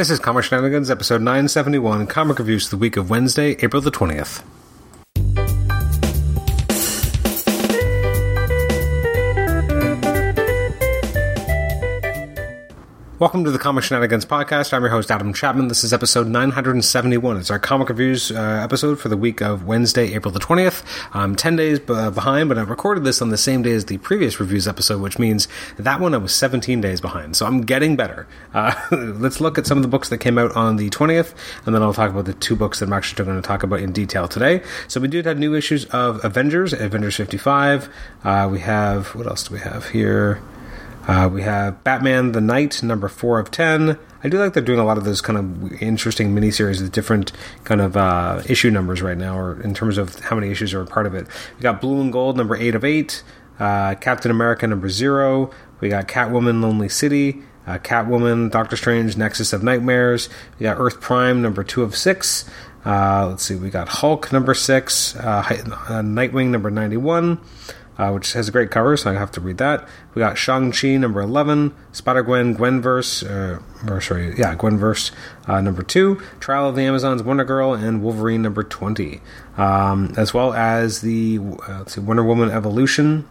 This is Comic Shenanigans, episode 971, comic reviews for the week of Wednesday, April the 20th. Welcome to the Comic Shenanigans podcast. I'm your host, Adam Chapman. This is episode 971. It's our comic reviews uh, episode for the week of Wednesday, April the 20th. I'm 10 days b- behind, but I recorded this on the same day as the previous reviews episode, which means that one I was 17 days behind. So I'm getting better. Uh, let's look at some of the books that came out on the 20th, and then I'll talk about the two books that I'm actually going to talk about in detail today. So we did have new issues of Avengers, Avengers 55. Uh, we have, what else do we have here? Uh, we have Batman the Knight, number four of ten. I do like they're doing a lot of those kind of interesting miniseries with different kind of uh, issue numbers right now, or in terms of how many issues are a part of it. We got Blue and Gold, number eight of eight. Uh, Captain America, number zero. We got Catwoman, Lonely City. Uh, Catwoman, Doctor Strange, Nexus of Nightmares. We got Earth Prime, number two of six. Uh, let's see, we got Hulk, number six. Uh, Nightwing, number 91 uh, which has a great cover, so I have to read that. We got Shang-Chi number 11, Spider Gwen, Gwenverse, uh, or sorry, yeah, Gwenverse uh, number 2, Trial of the Amazons, Wonder Girl, and Wolverine number 20, um, as well as the uh, let's see, Wonder Woman Evolution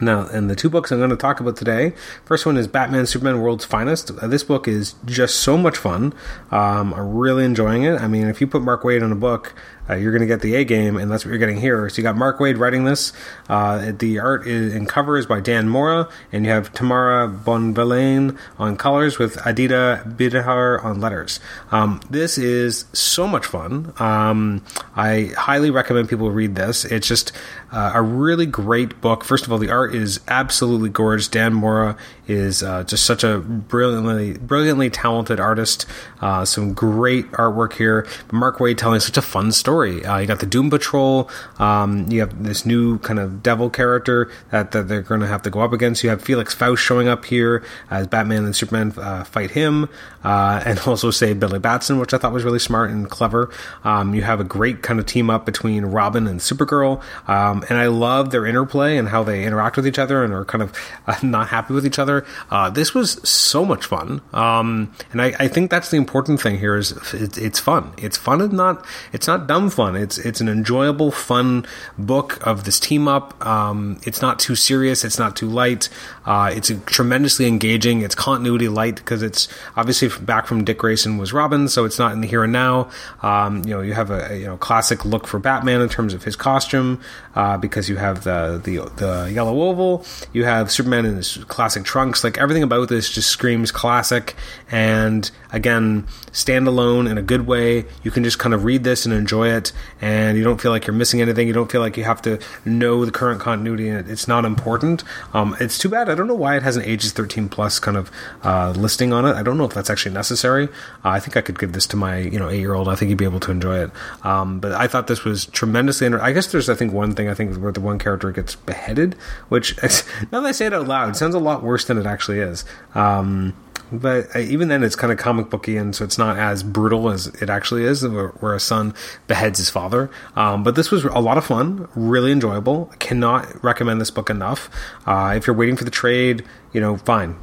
now, and the two books I'm going to talk about today. First one is Batman Superman World's Finest. Uh, this book is just so much fun. Um, I'm really enjoying it. I mean, if you put Mark Waid on a book, uh, you're going to get the A game, and that's what you're getting here. So you got Mark Waid writing this. Uh, the art is, and cover is by Dan Mora, and you have Tamara Bonvillain on colors with Aditya Bidikar on letters. Um, this is so much fun. Um, I highly recommend people read this. It's just uh, a really great book. First of all, the art is absolutely gorgeous. Dan Mora is uh, just such a brilliantly, brilliantly talented artist. Uh, some great artwork here. Mark Waid telling such a fun story story. Uh, you got the Doom Patrol. Um, you have this new kind of devil character that, that they're going to have to go up against. You have Felix Faust showing up here as Batman and Superman uh, fight him, uh, and also say Billy Batson, which I thought was really smart and clever. Um, you have a great kind of team up between Robin and Supergirl, um, and I love their interplay and how they interact with each other and are kind of uh, not happy with each other. Uh, this was so much fun, um, and I, I, think that's the important thing here is it, it's fun. It's fun and not it's not dumb fun. It's it's an enjoyable, fun book of this team up. Um, it's not too serious. It's not too light. Uh, it's tremendously engaging. It's continuity light because it's obviously back from Dick Grayson was Robin, so it's not in the here and now. Um, you know, you have a, you know classic look for Batman in terms of his costume uh, because you have the, the the yellow oval. You have Superman in his classic trunks. Like everything about this just screams classic. And again, standalone in a good way. You can just kind of read this and enjoy it, and you don't feel like you're missing anything. You don't feel like you have to know the current continuity, it's not important. Um, it's too bad. I don't know why it has an ages 13 plus kind of uh, listing on it. I don't know if that's actually necessary. Uh, I think I could give this to my you know eight year old. I think he'd be able to enjoy it. Um, but I thought this was tremendously. Inter- I guess there's I think one thing I think where the one character gets beheaded, which now that I say it out loud, sounds a lot worse than it actually is. Um, but uh, even then, it's kind of comic booky, and so it's not as brutal as it actually is, where a son beheads his father. Um, but this was a lot of fun, really enjoyable. I cannot recommend this book enough. Uh, if you're waiting for the trade, you know, fine,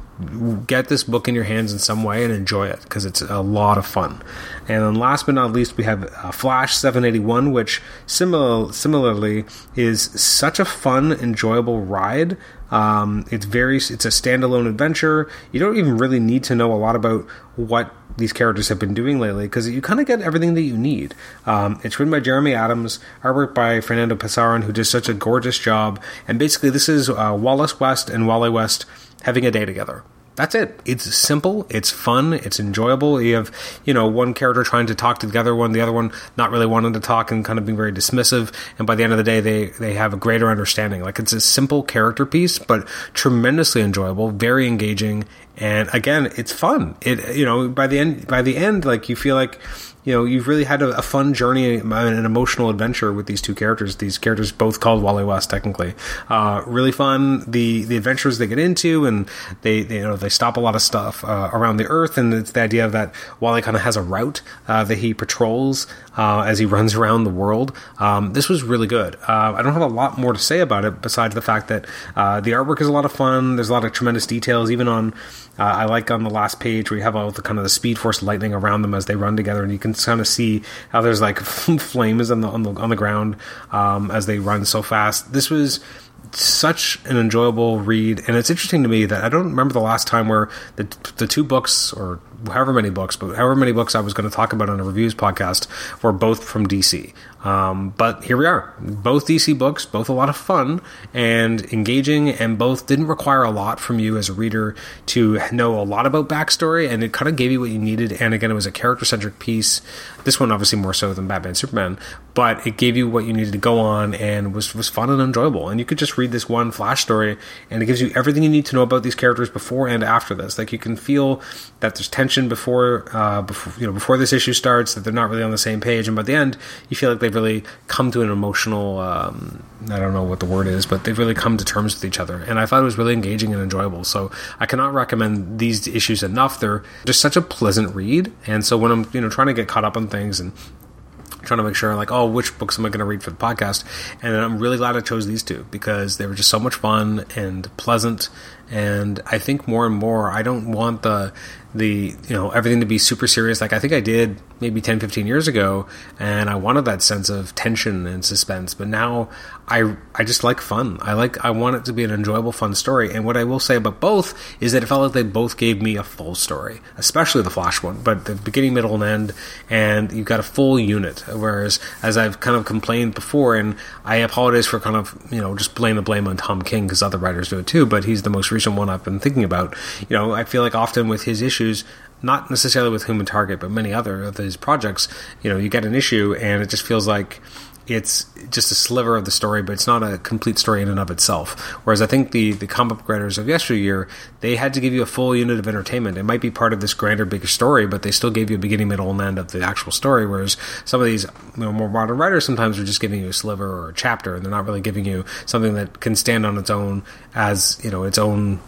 get this book in your hands in some way and enjoy it because it's a lot of fun. And then last but not least, we have uh, Flash 781, which similar, similarly is such a fun, enjoyable ride. Um, it's very, it's a standalone adventure. You don't even really need to know a lot about what these characters have been doing lately because you kind of get everything that you need. Um, it's written by Jeremy Adams, artwork by Fernando Pasarin, who does such a gorgeous job. And basically, this is uh, Wallace West and Wally West having a day together. That's it. It's simple. It's fun. It's enjoyable. You have, you know, one character trying to talk to the other one, the other one not really wanting to talk and kind of being very dismissive. And by the end of the day, they they have a greater understanding. Like it's a simple character piece, but tremendously enjoyable, very engaging, and again, it's fun. It you know by the end by the end, like you feel like you know you've really had a, a fun journey, an emotional adventure with these two characters. These characters both called Wally West, technically. Uh, really fun. The the adventures they get into, and they, they you know they stop a lot of stuff uh, around the Earth, and it's the idea of that Wally kind of has a route uh, that he patrols uh, as he runs around the world. Um, this was really good. Uh, I don't have a lot more to say about it besides the fact that uh, the artwork is a lot of fun. There's a lot of tremendous details, even on. I like on the last page where you have all the kind of the Speed Force lightning around them as they run together, and you can kind of see how there's like flames on the on the on the ground um, as they run so fast. This was such an enjoyable read, and it's interesting to me that I don't remember the last time where the the two books or however many books, but however many books I was going to talk about on a reviews podcast were both from DC. Um, but here we are, both DC books, both a lot of fun and engaging, and both didn't require a lot from you as a reader to know a lot about backstory, and it kind of gave you what you needed. And again, it was a character centric piece. This one, obviously, more so than Batman Superman, but it gave you what you needed to go on and was was fun and enjoyable. And you could just read this one flash story, and it gives you everything you need to know about these characters before and after this. Like you can feel that there's tension before, uh, before you know, before this issue starts, that they're not really on the same page, and by the end, you feel like they've really come to an emotional. Um, I don't know what the word is, but they've really come to terms with each other, and I thought it was really engaging and enjoyable. So I cannot recommend these issues enough. They're just such a pleasant read, and so when I'm you know trying to get caught up on things and trying to make sure like oh which books am i going to read for the podcast and i'm really glad i chose these two because they were just so much fun and pleasant and i think more and more i don't want the the you know everything to be super serious. Like i think i did maybe 10 15 years ago and i wanted that sense of tension and suspense. But now i i just like fun. I like i want it to be an enjoyable fun story. And what i will say about both is that it felt like they both gave me a full story especially the flash one but the beginning middle and end. And you've got a full unit. Whereas as i've kind of complained before and i apologize for kind of you know just blame the blame on tom king because other writers do it too but he's the most recent one i've been thinking about. You know i feel like often with his issues issues, not necessarily with Human Target, but many other of his projects. You know, you get an issue and it just feels like it's just a sliver of the story, but it's not a complete story in and of itself. Whereas I think the the comic book writers of yesteryear, they had to give you a full unit of entertainment. It might be part of this grander, bigger story, but they still gave you a beginning, middle, and end of the actual story. Whereas some of these you know, more modern writers sometimes are just giving you a sliver or a chapter, and they're not really giving you something that can stand on its own as you know its own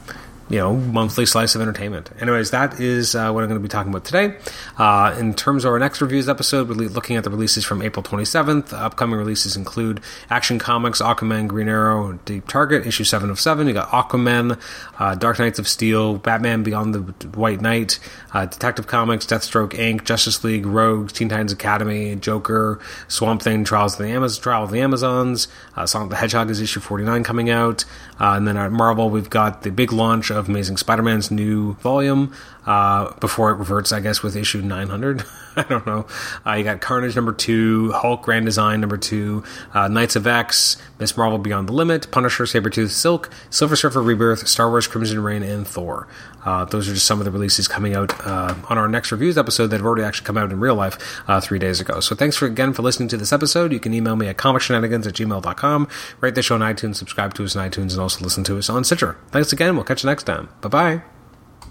you know monthly slice of entertainment. Anyways, that is uh, what I'm going to be talking about today. Uh, in terms of our next reviews episode, we're looking at the releases from April 27th. upcoming releases include Action Comics, Aquaman, Green Arrow, Deep Target, issue seven of seven. You got Aquaman, uh, Dark Knights of Steel, Batman Beyond the White Knight, uh, Detective Comics, Deathstroke Inc., Justice League, Rogue, Teen Titans Academy, Joker, Swamp Thing, Trials of the Amazons, Trial of the Amazons. Uh, Sonic the Hedgehog is issue 49 coming out, uh, and then at Marvel we've got the big launch of of Amazing Spider-Man's new volume uh, before it reverts, I guess, with issue 900. I don't know. Uh, you got Carnage number two, Hulk Grand Design number two, uh, Knights of X, Miss Marvel Beyond the Limit, Punisher, Sabretooth, Silk, Silver Surfer Rebirth, Star Wars Crimson Reign, and Thor. Uh, those are just some of the releases coming out uh, on our next reviews episode that have already actually come out in real life uh, three days ago. So thanks for again for listening to this episode. You can email me at comicshenanigans at gmail.com, rate the show on iTunes, subscribe to us on iTunes, and also listen to us on Stitcher. Thanks again. We'll catch you next time. Bye bye.